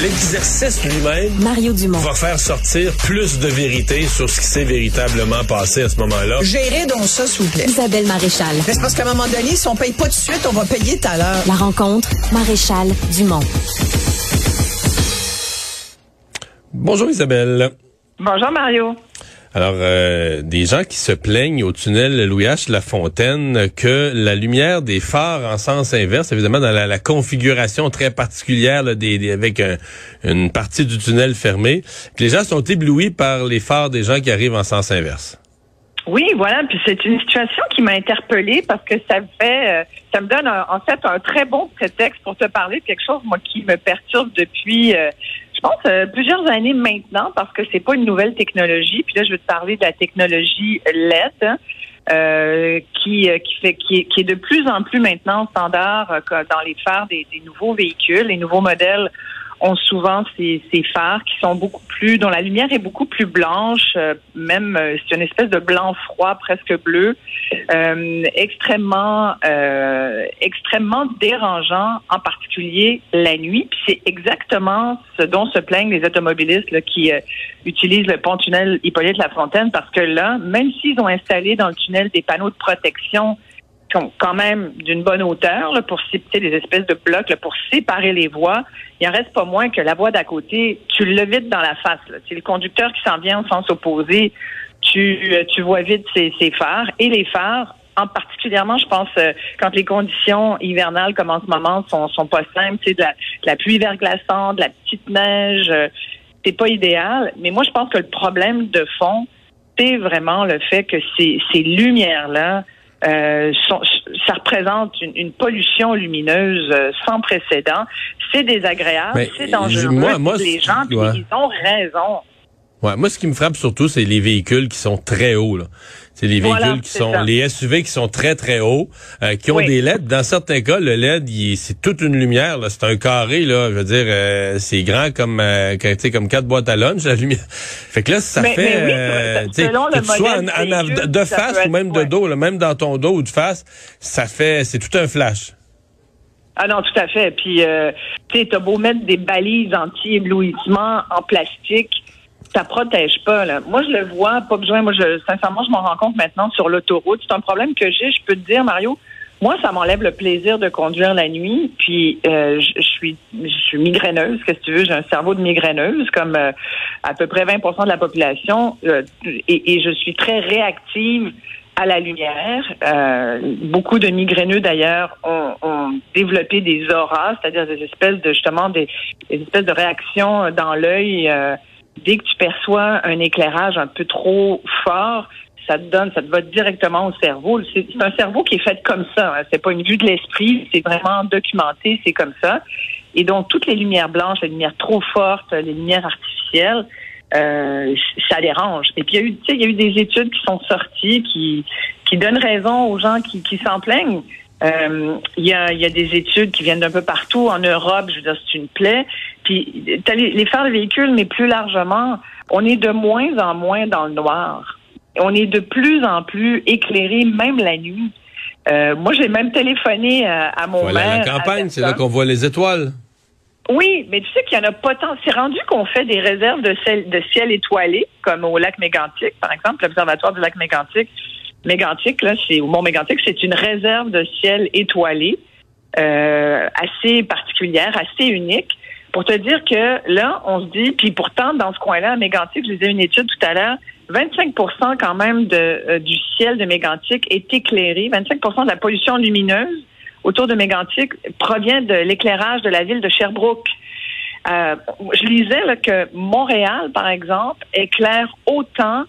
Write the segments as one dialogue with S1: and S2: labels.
S1: L'exercice lui-même
S2: Mario Dumont.
S1: va faire sortir plus de vérité sur ce qui s'est véritablement passé à ce moment-là.
S3: Gérez donc ça, s'il vous plaît.
S2: Isabelle Maréchal.
S3: Mais c'est parce qu'à un moment donné, si on paye pas tout de suite, on va payer tout à l'heure.
S2: La rencontre, Maréchal Dumont.
S1: Bonjour Isabelle.
S4: Bonjour Mario.
S1: Alors, euh, des gens qui se plaignent au tunnel Louis H. La Fontaine que la lumière des phares en sens inverse, évidemment dans la, configuration très particulière des, avec un- une partie du tunnel fermée, que les gens sont éblouis par les phares des gens qui arrivent en sens inverse.
S4: Oui, voilà, puis c'est une situation qui m'a interpellée parce que ça me fait, euh, ça me donne un- en fait un très bon prétexte pour te parler de quelque chose moi qui me perturbe depuis, euh, je pense euh, plusieurs années maintenant parce que c'est pas une nouvelle technologie. Puis là, je veux te parler de la technologie LED. hein, euh, qui, euh, qui fait qui est, qui est de plus en plus maintenant standard euh, dans les phares des, des nouveaux véhicules. Les nouveaux modèles ont souvent ces, ces phares qui sont beaucoup plus, dont la lumière est beaucoup plus blanche, euh, même euh, c'est une espèce de blanc froid, presque bleu, euh, extrêmement, euh, extrêmement dérangeant, en particulier la nuit. Puis c'est exactement ce dont se plaignent les automobilistes qui utilisent le pont-tunnel Hippolyte-Lafontaine, parce que là, même s'ils ont installé dans le tunnel des panneaux de protection quand même d'une bonne hauteur là, pour sais, des espèces de blocs là, pour séparer les voies. Il en reste pas moins que la voie d'à côté, tu le vite dans la face. C'est le conducteur qui s'en vient au sens opposé. Tu, euh, tu vois vite ses, ses phares et les phares. En particulièrement, je pense, euh, quand les conditions hivernales, comme en ce moment, sont, sont pas simples, de la, de la pluie verglaçante, de la petite neige, euh, c'est pas idéal. Mais moi, je pense que le problème de fond, c'est vraiment le fait que ces, ces lumières-là, euh, sont- ça représente une, une pollution lumineuse euh, sans précédent. C'est désagréable, c'est dangereux.
S1: Moi- moi,
S4: pour les gens, puis
S1: ouais.
S4: ils ont raison.
S1: Ouais, moi, ce qui me frappe surtout, c'est les véhicules qui sont très hauts. C'est les
S4: Voilà,
S1: véhicules qui sont
S4: ça.
S1: les SUV qui sont très très hauts, euh, qui ont
S4: Oui.
S1: des LED. Dans certains cas, le LED, c'est toute une lumière. là. C'est un carré là. Je veux dire, euh, c'est grand comme euh, que- tu sais, comme quatre boîtes à lunch la lumière. Fait que là, ça
S4: Mais-
S1: fait
S4: mais oui,
S1: euh,
S4: selon
S1: tu
S4: le
S1: sois en, en
S4: véhicule,
S1: de face ou même de
S4: ouais.
S1: dos, là, même dans ton dos ou de face, ça fait c'est tout un flash.
S4: Ah non, tout à fait. Puis, euh, tu sais, t'as beau mettre des balises anti-éblouissement en plastique, ça protège pas. Là. Moi, je le vois, pas besoin. Moi, je, sincèrement, je m'en rends compte maintenant sur l'autoroute. C'est un problème que j'ai. Je peux te dire, Mario. Moi, ça m'enlève le plaisir de conduire la nuit. Puis, euh, je, suis, je suis migraineuse. Qu'est-ce que tu veux? J'ai un cerveau de migraineuse, comme euh, à peu près 20% de la population, euh, et, et je suis très réactive à la lumière. Euh, beaucoup de migraineux d'ailleurs ont, ont développé des auras, c'est-à-dire des espèces de justement des, des espèces de réactions dans l'œil euh, dès que tu perçois un éclairage un peu trop fort. Ça te donne, ça te va directement au cerveau. C'est un cerveau qui est fait comme ça. Hein. C'est pas une vue de l'esprit, c'est vraiment documenté, c'est comme ça. Et donc toutes les lumières blanches, les lumières trop fortes, les lumières artificielles, euh, ça dérange. Et puis il y a eu, il y a eu des études qui sont sorties qui qui donnent raison aux gens qui, qui s'en plaignent. Euh, Il y, a, il y a des études qui viennent d'un peu partout en Europe. Je veux dire, c'est une plaie. Puis les, les phares de véhicules, mais plus largement, on est de moins en moins dans le noir. On est de plus en plus éclairé, même la nuit. Euh, moi, j'ai même téléphoné à, à mon
S1: Voilà,
S4: maire.
S1: la campagne, c'est là qu'on voit les étoiles.
S4: Oui, mais tu sais qu'il y en a pas tant. C'est rendu qu'on fait des réserves de ciel, de ciel étoilé, comme au lac Mégantic, par exemple, l'observatoire du lac Mégantic. Mégantic, là, c'est au Mont Mégantic, c'est une réserve de ciel étoilé. euh, assez particulière, assez unique. Pour te dire que là, on se dit, puis pourtant, dans ce coin-là, à Mégantic, je disais une étude tout à l'heure, 25% quand même de, euh, du ciel de Mégantic est éclairé. 25% de la pollution lumineuse autour de Mégantic provient de l'éclairage de la ville de Sherbrooke. Euh, je lisais là, que Montréal, par exemple, éclaire autant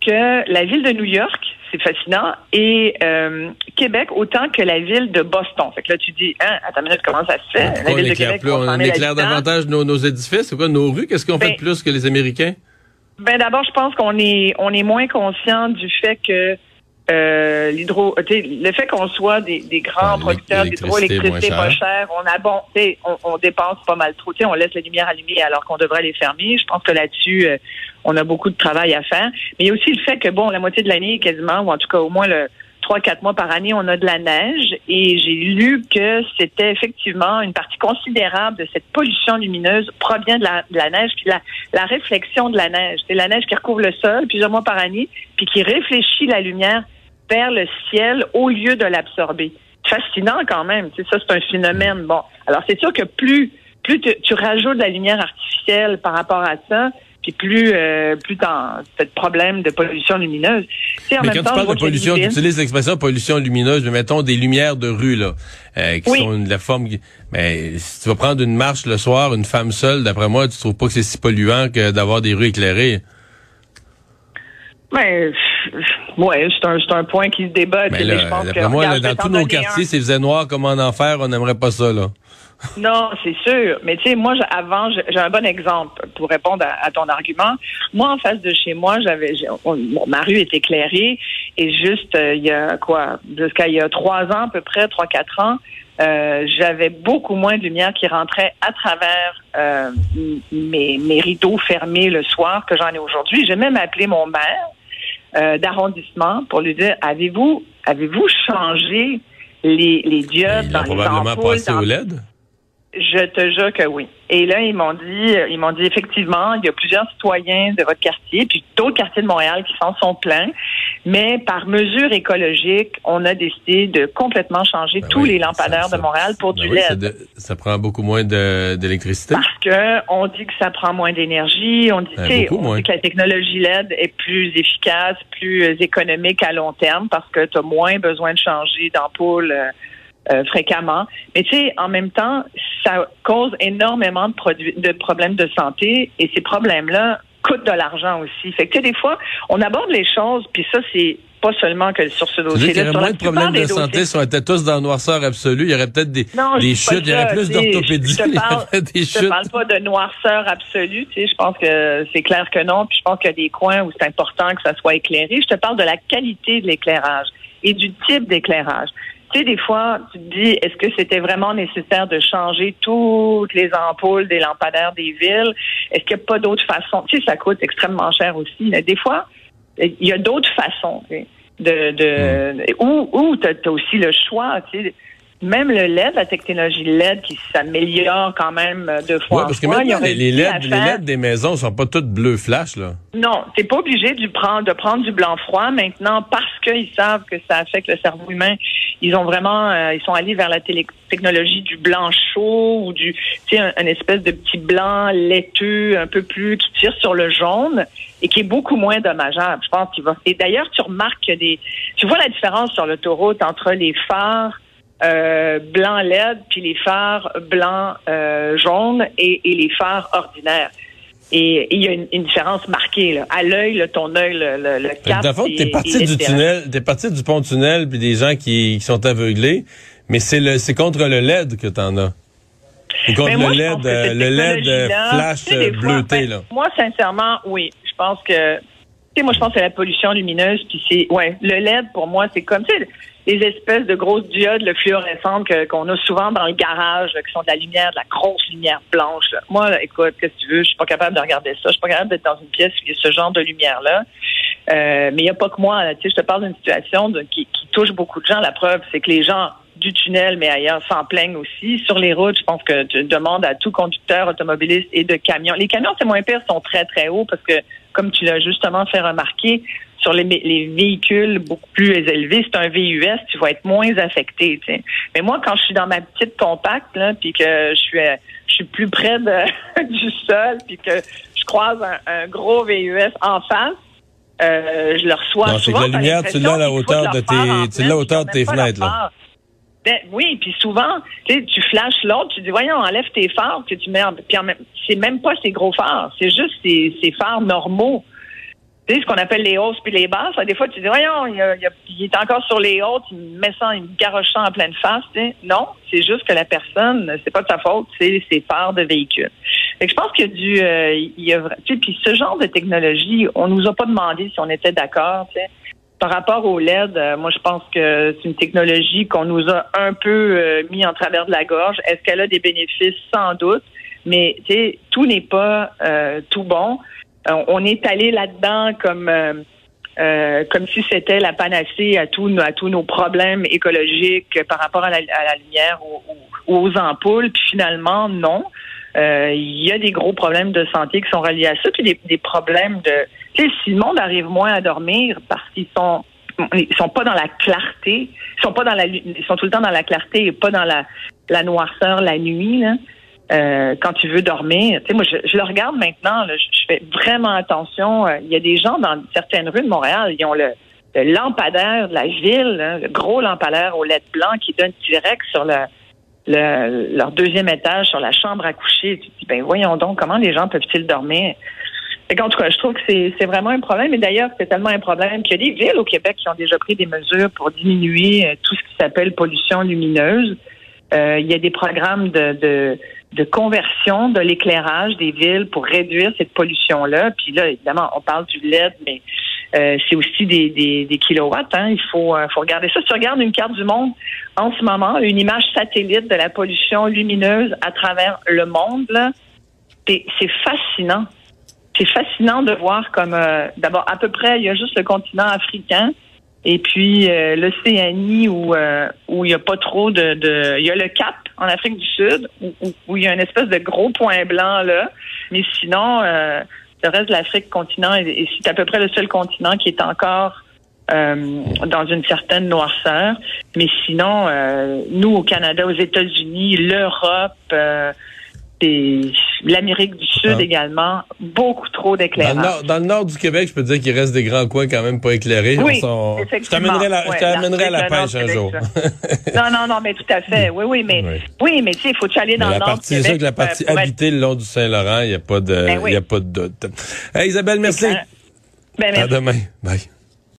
S4: que la ville de New York, c'est fascinant, et euh, Québec autant que la ville de Boston. Fait que là, tu dis, hein, attends une minute, comment ça se fait?
S1: la ville de Québec, on, éclaire davantage nos, nos édifices, c'est quoi, nos rues? Qu'est-ce qu'on fait de ben, plus que les Américains?
S4: Ben d'abord, je pense qu'on est on est moins conscient du fait que euh, l'hydro, le fait qu'on soit des, des grands producteurs d'hydroélectricité pas cher, on a bon, on, on dépense pas mal trop. on laisse la lumière allumée alors qu'on devrait les fermer. Je pense que là-dessus, euh, on a beaucoup de travail à faire. Mais il y a aussi le fait que bon, la moitié de l'année quasiment, ou en tout cas au moins le trois, quatre mois par année, on a de la neige. Et j'ai lu que c'était effectivement une partie considérable de cette pollution lumineuse provient de la, de la neige, puis la, la réflexion de la neige. C'est la neige qui recouvre le sol plusieurs mois par année, puis qui réfléchit la lumière vers le ciel au lieu de l'absorber. Fascinant quand même. Tu ça, c'est un phénomène. Bon, alors c'est sûr que plus plus tu, tu, rajoutes de la lumière artificielle par rapport à ça, puis plus euh, plus dans ce problème de pollution lumineuse.
S1: mais quand tu parles de pollution, tu utilises l'expression pollution lumineuse, mais mettons des lumières de rue là, euh, qui sont de la forme. Mais si tu vas prendre une marche le soir, une femme seule, d'après moi, tu trouves pas que c'est si polluant que d'avoir des rues éclairées.
S4: Ben, ouais, c'est un, un point qui se débat.
S1: Mais là, d'après moi, dans tous nos quartiers, c'est faisait noir comme en enfer, on n'aimerait pas ça, là.
S4: Non, c'est sûr. Mais tu sais, moi, avant, j'ai un bon exemple pour répondre à, ton argument. Moi, en face de chez moi, j'avais, ma rue est éclairée et juste euh, il y a quoi, jusqu'à il y a trois ans à peu près, trois quatre ans, euh, j'avais beaucoup moins de lumière qui rentrait à travers euh, mes, mes rideaux fermés le soir que j'en ai aujourd'hui. J'ai même appelé mon maire euh, d'arrondissement pour lui dire avez-vous avez-vous changé les, les diodes dans les ampoules
S1: passé au LED?
S4: Je te jure que oui. Et là, ils m'ont dit, ils m'ont dit effectivement, il y a plusieurs citoyens de votre quartier, puis d'autres quartiers de Montréal qui s'en sont pleins. Mais par mesure écologique, on a décidé de complètement changer ben tous les lampadaires de Montréal pour ben du LED.
S1: ça prend beaucoup moins d'électricité.
S4: Parce que on dit que ça prend moins d'énergie. On dit, ben, on dit que la technologie LED est plus efficace, plus économique à long terme parce que tu as moins besoin de changer d'ampoule. Euh, fréquemment. Mais tu sais, en même temps, ça cause énormément de, produits, de problèmes de santé et ces problèmes-là coûtent de l'argent aussi. Fait que des fois, on aborde les choses, puis ça, c'est pas seulement que sur ce dossier-là.
S1: Il y aurait moins de problèmes de santé si on était tous dans le noirceur absolu. Il y aurait peut-être des, des chutes, il y aurait plus d'orthopédie.
S4: Je ne parle pas de noirceur absolue. Tu sais, je pense que c'est clair que non. Puis je pense qu'il y a des coins où c'est important que ça soit éclairé. Je te parle de la qualité de l'éclairage et du type d'éclairage tu sais, des fois, tu te dis, est-ce que c'était vraiment nécessaire de changer toutes les ampoules des lampadaires des villes? Est-ce qu'il n'y a pas d'autres façons? Tu sais, ça coûte extrêmement cher aussi. Des fois, il y a d'autres façons. de, de mm. ou, tu as, aussi le choix, tu sais, même le LED, la technologie LED qui s'améliore quand même deux fois
S1: ouais, parce que maintenant, les, LED, les LED des maisons sont pas toutes bleu flash, là.
S4: Non, t'es pas obligé de prendre, de prendre du blanc froid maintenant parce qu'ils savent que ça affecte le cerveau humain. Ils ont vraiment, euh, ils sont allés vers la technologie du blanc chaud ou du, tu sais, un, espèce de petit blanc laiteux, un peu plus, qui tire sur le jaune et qui est beaucoup moins dommageable. Je pense qu'il va. Et d'ailleurs, tu remarques que des, tu vois la différence sur l'autoroute entre les phares euh, blanc LED, puis les phares blanc euh, jaune et, les phares ordinaires. Et il y a une, différence marquée là. à l'œil, ton œil, le, le, le cap.
S1: t'es parti du tunnel, t'es parti du pont tunnel puis des gens qui, sont aveuglés, mais c'est le c'est contre le LED que t'en as. Ou contre le LED, euh, le LED flash bleuté ben, là.
S4: Moi, sincèrement, oui. Je pense que sais, moi, je pense que c'est la pollution lumineuse, puis c'est, ouais, le LED, pour moi, c'est comme, tu les espèces de grosses diodes le fluorescentes qu'on a souvent dans le garage, qui sont de la lumière, de la grosse lumière blanche. Moi, écoute, qu'est-ce que tu veux? Je suis pas capable de regarder ça. Je suis pas capable d'être dans une pièce où il y a ce genre de lumière-là. Euh, mais il n'y a pas que moi. Tu sais, je te parle d'une situation qui, qui touche beaucoup de gens. La preuve, c'est que les gens du tunnel, mais ailleurs, s'en plaignent aussi. Sur les routes, je pense que tu demandes à tout conducteur automobiliste et de camions. Les camions, c'est moins pire, sont très, très hauts parce que, comme tu l'as justement fait remarquer, sur les, les véhicules beaucoup plus élevés, c'est un VUS, tu vas être moins affecté. Mais moi, quand je suis dans ma petite compacte, là, puis que je suis, euh, je suis plus près de, du sol, puis que je croise un, un gros VUS en face, euh, je le reçois
S1: Non, c'est que la lumière, tu l'as à la hauteur de tes- tu l'as hauteur de tes fenêtres, là.
S4: Ben, oui, puis souvent, tu flashes l'autre, tu dis voyons, enlève tes phares que tu mets. Puis c'est même pas ces gros phares, c'est juste ces, phares normaux. Tu sais, ce qu'on appelle les hausses puis les basses. Des fois, tu dis voyons, il, a- il a- il est encore sur les hautes, il me met ça, il me garoche ça en pleine face. Non, c'est juste que la personne, c'est pas de sa faute, c'est ses phares de véhicule. Fait que je pense a du, euh, il y a, ce genre de technologie, on nous a pas demandé si on était d'accord. Par rapport au LED, euh, moi je pense que c'est une technologie qu'on nous a un peu euh, mis en travers de la gorge. Est-ce qu'elle a des bénéfices? Sans doute, mais tu sais, tout n'est pas euh, tout bon. On est allé là-dedans comme comme si c'était la panacée à tous à tous nos problèmes écologiques par rapport à la, à la lumière ou, aux ampoules. Puis finalement, non. Il y a des gros problèmes de santé qui sont reliés à ça, puis des problèmes de. Si le monde arrive moins à dormir parce qu'ils sont ils sont pas dans la clarté, ils sont pas dans la, ils sont tout le temps dans la clarté et pas dans la, la noirceur la nuit. Là. Euh, quand tu veux dormir, tu sais, moi je, je le regarde maintenant, je, fais vraiment attention. Euh, Il y a des gens dans certaines rues de Montréal, ils ont le, le lampadaire de la ville, hein, le gros lampadaire au LED blanc qui donne direct sur le, le- leur deuxième étage, sur la chambre à coucher. Tu te dis, ben voyons donc, comment les gens peuvent-ils dormir? Qu'en tout cas, je trouve que c'est vraiment un problème. Et d'ailleurs, c'est tellement un problème qu'il y a des villes au Québec qui ont déjà pris des mesures pour diminuer euh, tout ce qui s'appelle pollution lumineuse. Euh, il y a des programmes de, de, de conversion de l'éclairage des villes pour réduire cette pollution-là. Puis là, évidemment, on parle du LED, mais euh, c'est aussi des, des, des kilowatts. Hein. Il faut, euh, faut regarder ça. Si tu regardes une carte du monde en ce moment, une image satellite de la pollution lumineuse à travers le monde, c'est fascinant. C'est fascinant de voir comme euh, d'abord à peu près il y a juste le continent africain et puis euh, l'Océanie où euh, où il y a pas trop de, de il y a le Cap en Afrique du Sud où, où, il y a une espèce de gros point blanc là. Mais sinon euh, le reste de l'Afrique continent et c'est à peu près le seul continent qui est encore euh, dans une certaine noirceur. Mais sinon euh, nous au Canada aux États-Unis l'Europe et l'Amérique du Sud
S1: Ah.
S4: également, beaucoup trop
S1: Dans le,
S4: d'éclairage.
S1: nord, dans le nord du Québec, je peux dire qu'il reste des grands coins quand même pas éclairés.
S4: Oui,
S1: On je t'amènerai la,
S4: Ouais,
S1: la pêche un jour.
S4: Non, non, non, mais tout à fait. Oui, oui, mais
S1: Oui.
S4: oui, mais tu sais, il faut aller dans
S1: Mais
S4: le nord
S1: partie,
S4: du
S1: c'est
S4: Québec.
S1: sûr que la partie
S4: euh, pour être-
S1: habitée le long du Saint-Laurent, il n'y a pas de,
S4: Ben oui.
S1: il y a pas de doute. Hey, Isabelle, merci.
S4: Ben, merci.
S1: À demain. Bye.